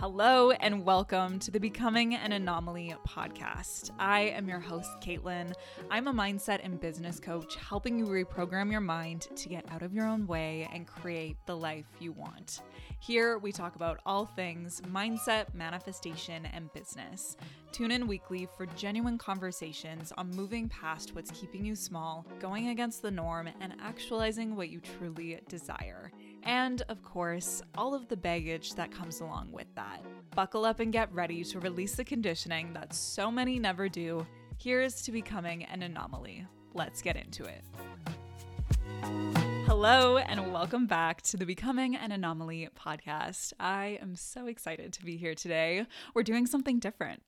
Hello, and welcome to the Becoming an Anomaly podcast. I am your host, Caitlin. I'm a mindset and business coach, helping you reprogram your mind to get out of your own way and create the life you want. Here, we talk about all things mindset, manifestation, and business. Tune in weekly for genuine conversations on moving past what's keeping you small, going against the norm, and actualizing what you truly desire. And of course, all of the baggage that comes along with that. Buckle up and get ready to release the conditioning that so many never do. Here's to becoming an anomaly. Let's get into it. Hello, and welcome back to the Becoming an Anomaly podcast. I am so excited to be here today. We're doing something different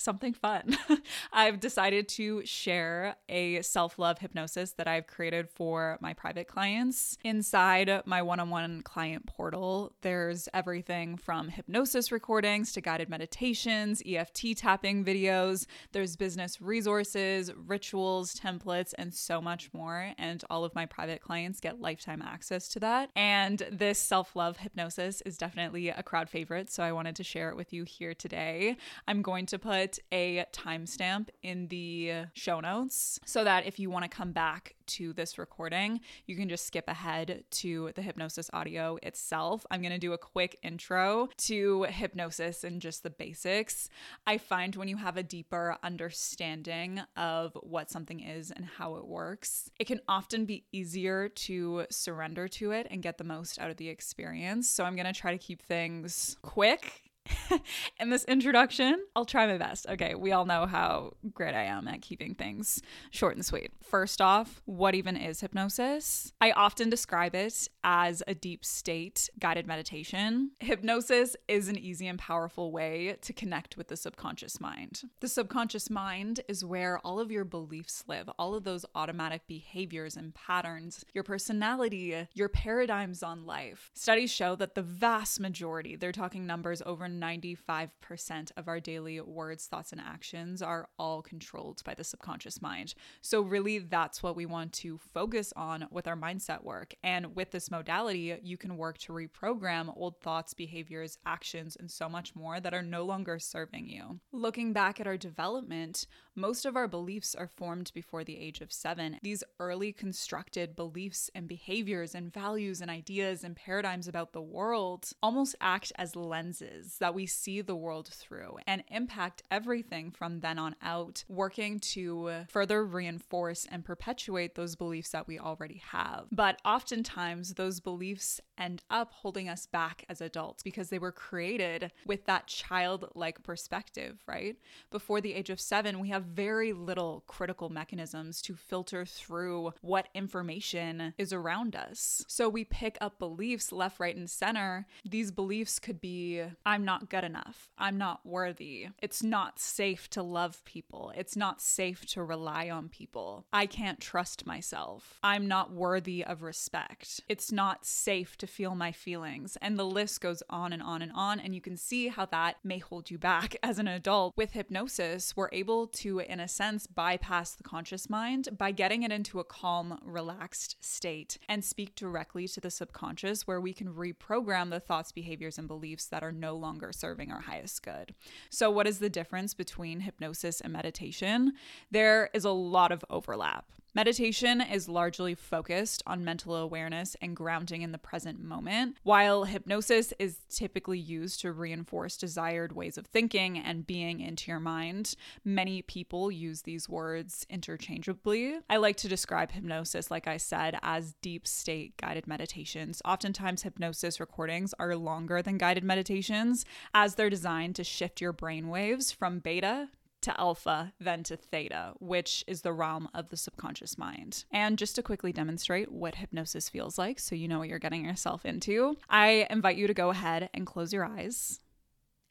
something fun. I've decided to share a self love hypnosis that I've created for my private clients. Inside my one on one client portal, there's everything from hypnosis recordings to guided meditations, EFT tapping videos, there's business resources, rituals, templates, and so much more. And all of my private clients get lifetime access to that. And this self love hypnosis is definitely a crowd favorite. So I wanted to share it with you here today. I'm going to put put a timestamp in the show notes so that if you want to come back to this recording, you can just skip ahead to the hypnosis audio itself. I'm going to do a quick intro to hypnosis and just the basics. I find when you have a deeper understanding of what something is and how it works, it can often be easier to surrender to it and get the most out of the experience. So I'm going to try to keep things quick in this introduction. I'll try my best. Okay, we all know how great I am at keeping things short and sweet. First off, what even is hypnosis? I often describe it as a deep state guided meditation. Hypnosis is an easy and powerful way to connect with the subconscious mind. The subconscious mind is where all of your beliefs live, all of those automatic behaviors and patterns, your personality, your paradigms on life. Studies show that the vast majority, they're talking numbers over 95% of our daily words, thoughts, and actions are all controlled by the subconscious mind. So, really, that's what we want to focus on with our mindset work. And with this modality, you can work to reprogram old thoughts, behaviors, actions, and so much more that are no longer serving you. Looking back at our development, most of our beliefs are formed before the age of seven. These early constructed beliefs and behaviors and values and ideas and paradigms about the world almost act as lenses that we see the world through and impact everything from then on out, working to further reinforce and perpetuate those beliefs that we already have. But oftentimes, those beliefs end up holding us back as adults because they were created with that childlike perspective, right? Before the age of seven, we have very little critical mechanisms to filter through what information is around us. So we pick up beliefs left, right, and center. These beliefs could be I'm not good enough, I'm not worthy, it's not safe to love people, it's not safe to rely on people, I can't trust myself, I'm not worthy of respect, it's not safe to feel my feelings. And the list goes on and on and on. And you can see how that may hold you back as an adult. With hypnosis, we're able to in a sense, bypass the conscious mind by getting it into a calm, relaxed state and speak directly to the subconscious where we can reprogram the thoughts, behaviors, and beliefs that are no longer serving our highest good. So, what is the difference between hypnosis and meditation? There is a lot of overlap. Meditation is largely focused on mental awareness and grounding in the present moment, while hypnosis is typically used to reinforce desired ways of thinking and being into your mind. Many people use these words interchangeably. I like to describe hypnosis, like I said, as deep state guided meditations. Oftentimes, hypnosis recordings are longer than guided meditations as they're designed to shift your brain waves from beta to alpha then to theta, which is the realm of the subconscious mind. And just to quickly demonstrate what hypnosis feels like so you know what you're getting yourself into, I invite you to go ahead and close your eyes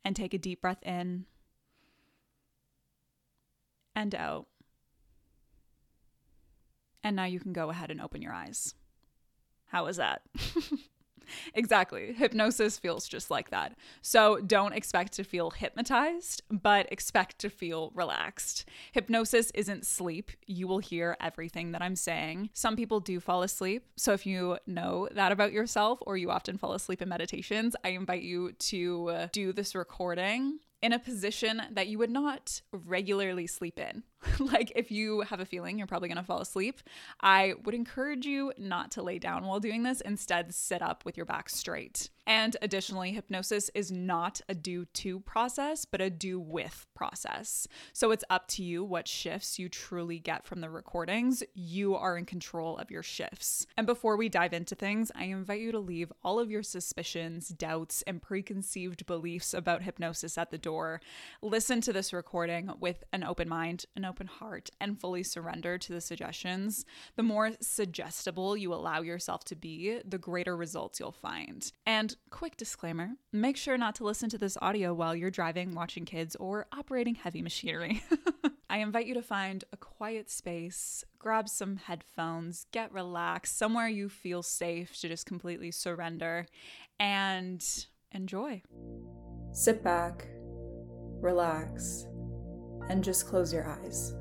and take a deep breath in and out. And now you can go ahead and open your eyes. How was that? exactly. Hypnosis feels just like that. So don't expect to feel hypnotized, but expect to feel relaxed. Hypnosis isn't sleep. You will hear everything that I'm saying. Some people do fall asleep. So if you know that about yourself or you often fall asleep in meditations, I invite you to uh, do this recording in a position that you would not regularly sleep in. like if you have a feeling you're probably going to fall asleep, I would encourage you not to lay down while doing this. Instead, sit up with your back straight. And additionally, hypnosis is not a do to process, but a do with process. So it's up to you what shifts you truly get from the recordings. You are in control of your shifts. And before we dive into things, I invite you to leave all of your suspicions, doubts, and preconceived beliefs about hypnosis at the door. Listen to this recording with an open mind, an open heart, and fully surrender to the suggestions. The more suggestible you allow yourself to be, the greater results you'll find. And quick disclaimer make sure not to listen to this audio while you're driving, watching kids, or operating heavy machinery. I invite you to find a quiet space, grab some headphones, get relaxed, somewhere you feel safe to just completely surrender, and enjoy. Sit back, relax, and just close your eyes.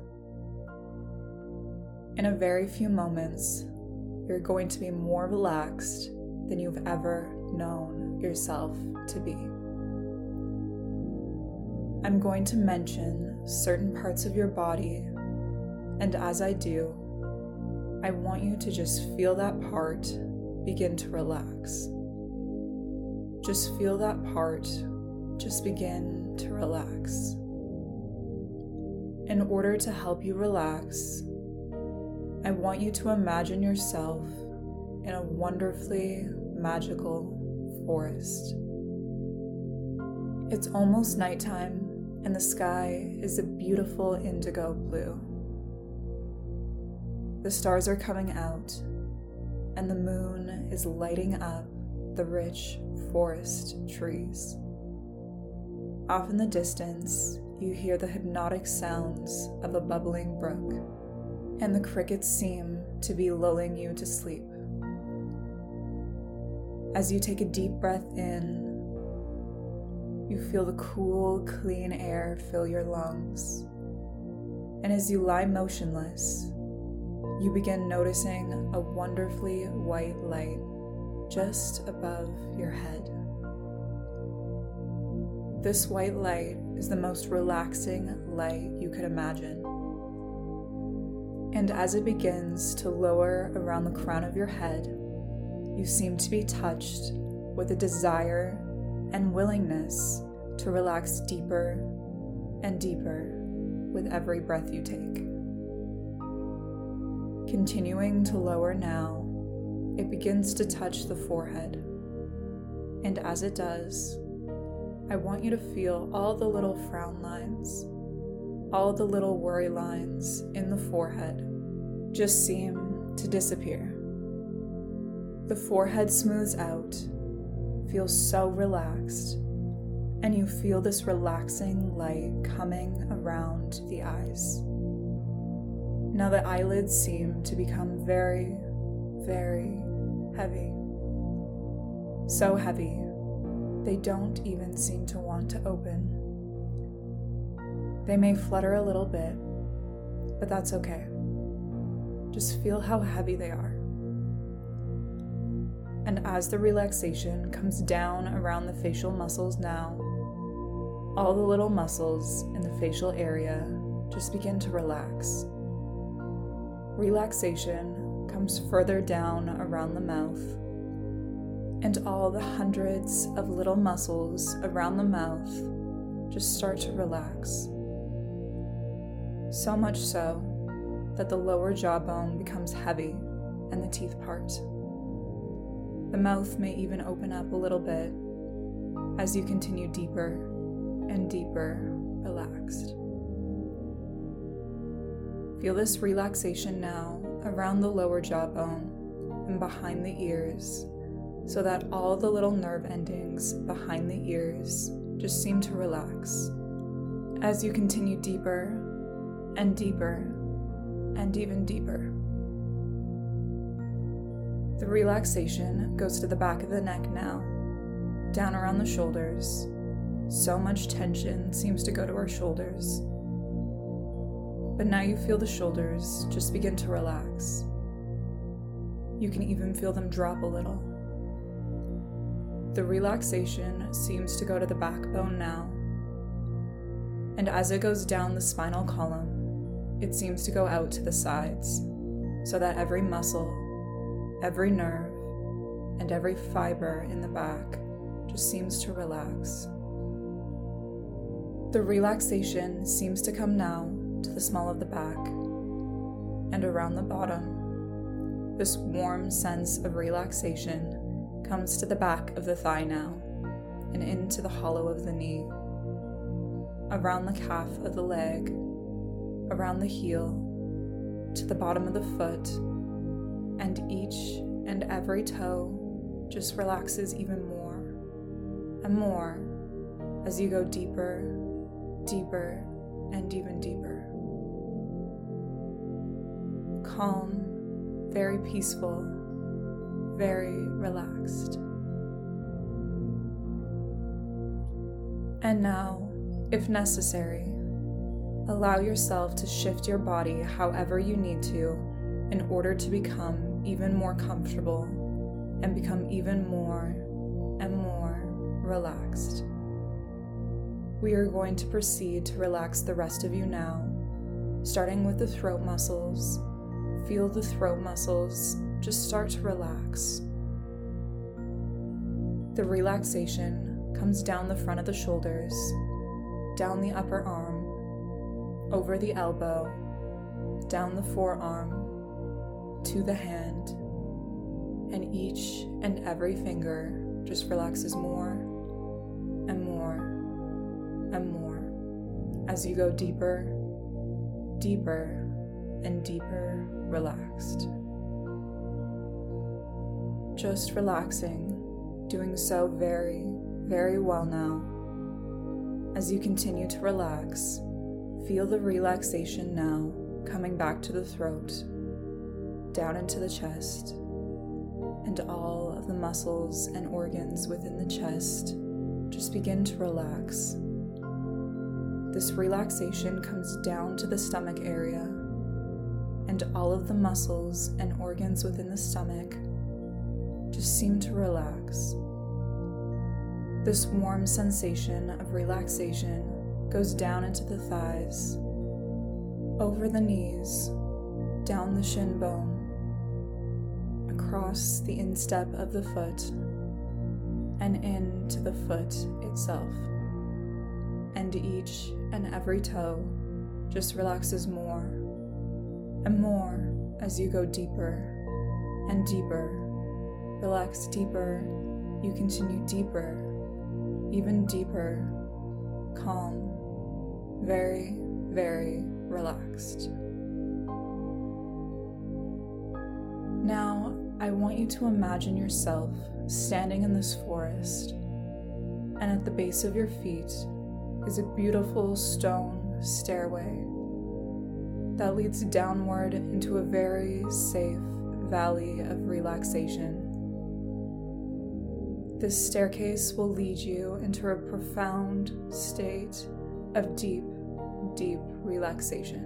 In a very few moments, you're going to be more relaxed than you've ever known yourself to be. I'm going to mention certain parts of your body, and as I do, I want you to just feel that part begin to relax. Just feel that part just begin to relax. In order to help you relax, I want you to imagine yourself in a wonderfully magical forest. It's almost nighttime, and the sky is a beautiful indigo blue. The stars are coming out, and the moon is lighting up the rich forest trees. Off in the distance, you hear the hypnotic sounds of a bubbling brook, and the crickets seem to be lulling you to sleep. As you take a deep breath in, you feel the cool, clean air fill your lungs. And as you lie motionless, you begin noticing a wonderfully white light just above your head. This white light is the most relaxing light you could imagine. And as it begins to lower around the crown of your head, you seem to be touched with a desire and willingness to relax deeper and deeper with every breath you take. Continuing to lower now, it begins to touch the forehead. And as it does, I want you to feel all the little frown lines, all the little worry lines in the forehead just seem to disappear. The forehead smooths out, feels so relaxed, and you feel this relaxing light coming around the eyes. Now the eyelids seem to become very, very heavy. So heavy, they don't even seem to want to open. They may flutter a little bit, but that's okay. Just feel how heavy they are and as the relaxation comes down around the facial muscles now, all the little muscles in the facial area just begin to relax. Relaxation comes further down around the mouth, and all the hundreds of little muscles around the mouth just start to relax. So much so that the lower jawbone becomes heavy and the teeth part. The mouth may even open up a little bit as you continue deeper and deeper relaxed. Feel this relaxation now around the lower jawbone and behind the ears so that all the little nerve endings behind the ears just seem to relax as you continue deeper and deeper and even deeper. The relaxation goes to the back of the neck now, down around the shoulders. So much tension seems to go to our shoulders. But now you feel the shoulders just begin to relax. You can even feel them drop a little. The relaxation seems to go to the backbone now. And as it goes down the spinal column, it seems to go out to the sides, so that every muscle, every nerve, and every fiber in the back just seems to relax. The relaxation seems to come now to the small of the back and around the bottom. This warm sense of relaxation comes to the back of the thigh now and into the hollow of the knee, around the calf of the leg, around the heel, to the bottom of the foot, and each and every toe just relaxes even more and more as you go deeper, deeper, and even deeper. Calm, very peaceful, very relaxed. And now, if necessary, allow yourself to shift your body however you need to in order to become even more comfortable and become even more and more relaxed. We are going to proceed to relax the rest of you now, starting with the throat muscles feel the throat muscles just start to relax. The relaxation comes down the front of the shoulders, down the upper arm, over the elbow, down the forearm, to the hand, and each and every finger just relaxes more and more and more as you go deeper, deeper, and deeper relaxed. Just relaxing, doing so very, very well now. As you continue to relax, feel the relaxation now coming back to the throat, down into the chest, and all of the muscles and organs within the chest just begin to relax. This relaxation comes down to the stomach area and all of the muscles and organs within the stomach just seem to relax. This warm sensation of relaxation goes down into the thighs, over the knees, down the shin bone, across the instep of the foot, and into the foot itself. And each and every toe just relaxes more and more as you go deeper and deeper. Relax deeper, you continue deeper, even deeper, calm, very, very relaxed. Now, I want you to imagine yourself standing in this forest, and at the base of your feet is a beautiful stone stairway that leads downward into a very safe valley of relaxation. This staircase will lead you into a profound state of deep, deep relaxation.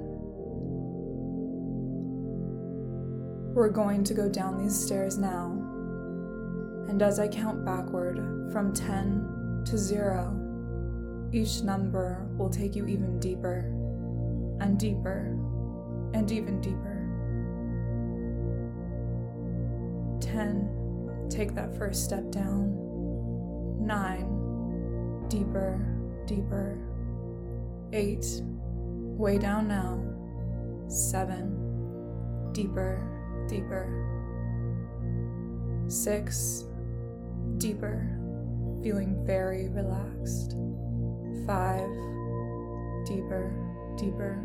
We're going to go down these stairs now, and as I count backward from 10 to 0, each number will take you even deeper and deeper and even deeper. 10. Take that first step down. 9. Deeper, deeper. 8. Way down now. 7. Deeper, deeper. 6. Deeper, feeling very relaxed. 5. Deeper, deeper.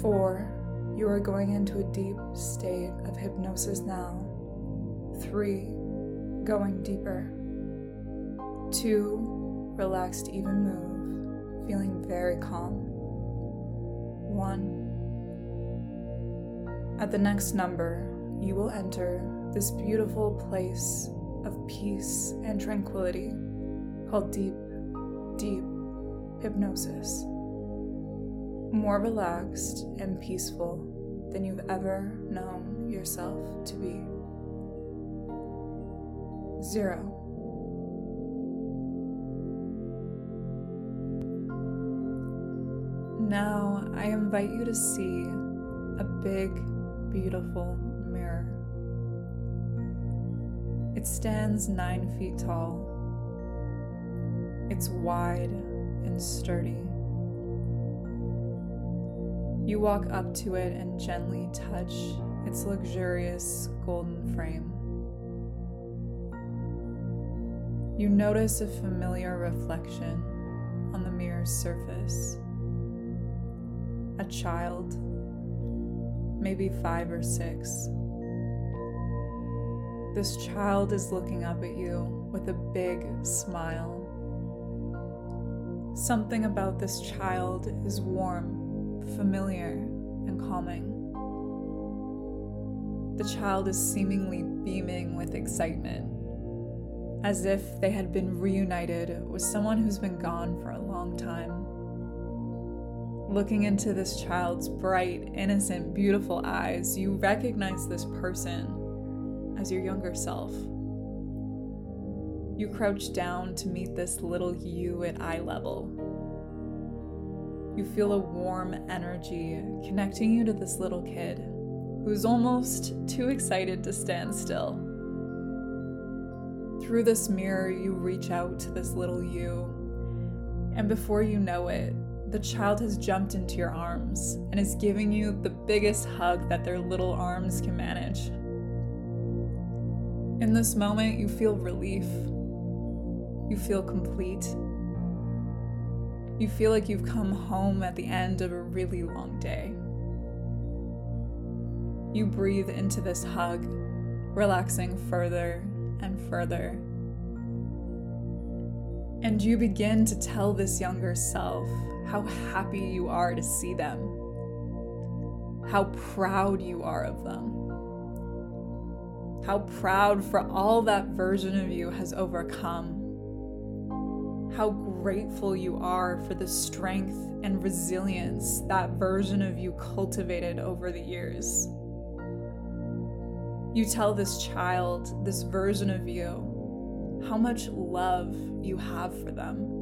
Four, you are going into a deep state of hypnosis now. Three, going deeper. Two, relaxed, even move, feeling very calm. One. At the next number, you will enter this beautiful place of peace and tranquility called deep, deep hypnosis. More relaxed and peaceful than you've ever known yourself to be. Zero. Now I invite you to see a big, beautiful mirror. It stands nine feet tall. It's wide and sturdy. You walk up to it and gently touch its luxurious golden frame. You notice a familiar reflection on the mirror's surface. A child, maybe five or six. This child is looking up at you with a big smile. Something about this child is warm, familiar, and calming. The child is seemingly beaming with excitement, as if they had been reunited with someone who's been gone for a long time. Looking into this child's bright, innocent, beautiful eyes, you recognize this person as your younger self. You crouch down to meet this little you at eye level. You feel a warm energy connecting you to this little kid who's almost too excited to stand still. Through this mirror, you reach out to this little you, and before you know it, the child has jumped into your arms and is giving you the biggest hug that their little arms can manage. In this moment, you feel relief you feel complete. You feel like you've come home at the end of a really long day. You breathe into this hug, relaxing further and further. And you begin to tell this younger self how happy you are to see them, how proud you are of them, how proud for all that version of you has overcome how grateful you are for the strength and resilience that version of you cultivated over the years. You tell this child, this version of you, how much love you have for them.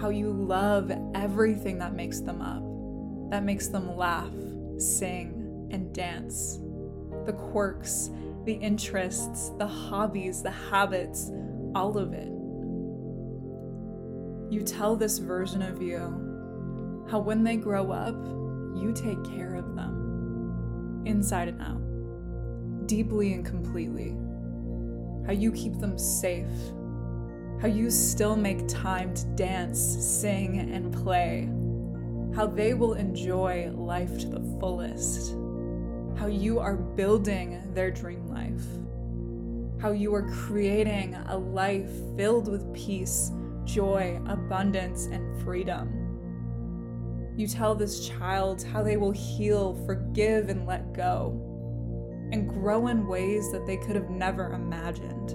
How you love everything that makes them up, that makes them laugh, sing, and dance. The quirks, the interests, the hobbies, the habits, all of it you tell this version of you how when they grow up, you take care of them, inside and out, deeply and completely. How you keep them safe, how you still make time to dance, sing, and play, how they will enjoy life to the fullest, how you are building their dream life, how you are creating a life filled with peace joy, abundance, and freedom. You tell this child how they will heal, forgive, and let go, and grow in ways that they could have never imagined.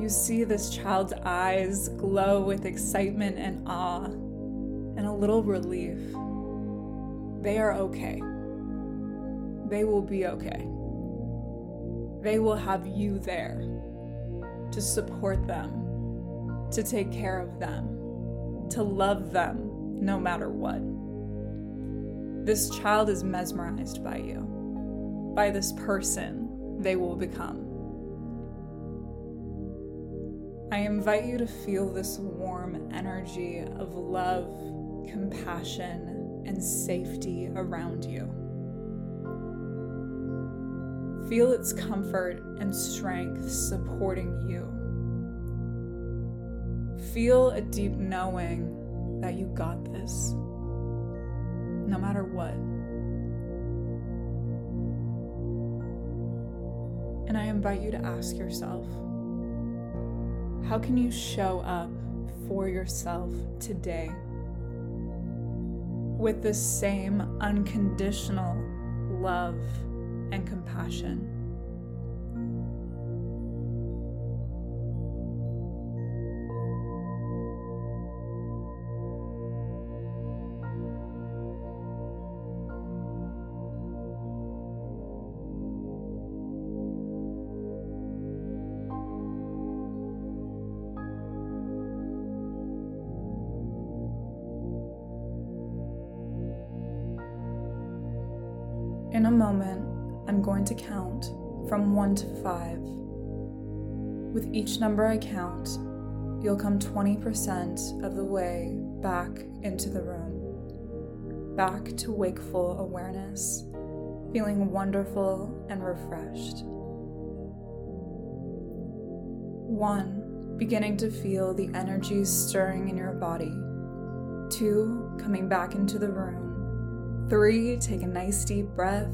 You see this child's eyes glow with excitement and awe, and a little relief. They are okay. They will be okay. They will have you there to support them, to take care of them, to love them no matter what. This child is mesmerized by you, by this person they will become. I invite you to feel this warm energy of love, compassion, and safety around you. Feel its comfort and strength supporting you. Feel a deep knowing that you got this, no matter what. And I invite you to ask yourself how can you show up for yourself today with the same unconditional love, and compassion. In a moment, I'm going to count from one to five. With each number I count, you'll come 20% of the way back into the room, back to wakeful awareness, feeling wonderful and refreshed. One, beginning to feel the energies stirring in your body. Two, coming back into the room Three, take a nice deep breath.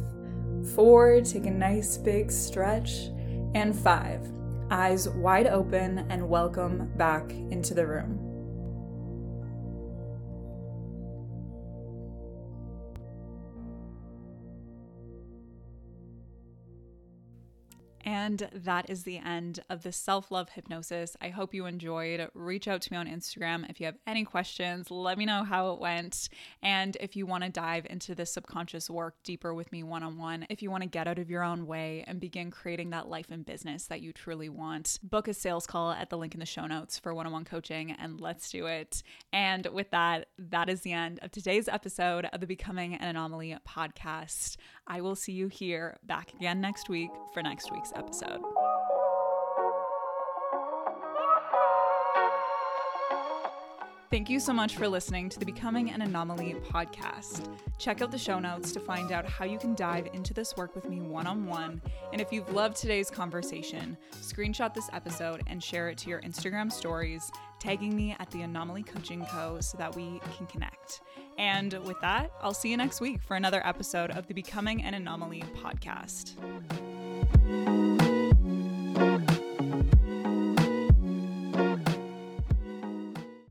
Four, take a nice big stretch. And five, eyes wide open and welcome back into the room. And that is the end of the self love hypnosis. I hope you enjoyed. Reach out to me on Instagram if you have any questions. Let me know how it went. And if you want to dive into the subconscious work deeper with me one on one, if you want to get out of your own way and begin creating that life and business that you truly want, book a sales call at the link in the show notes for one on one coaching and let's do it. And with that, that is the end of today's episode of the Becoming an Anomaly podcast. I will see you here back again next week for next week's episode. Thank you so much for listening to the Becoming an Anomaly podcast. Check out the show notes to find out how you can dive into this work with me one on one. And if you've loved today's conversation, screenshot this episode and share it to your Instagram stories, tagging me at the Anomaly Coaching Co. so that we can connect. And with that, I'll see you next week for another episode of the Becoming an Anomaly podcast. Bye.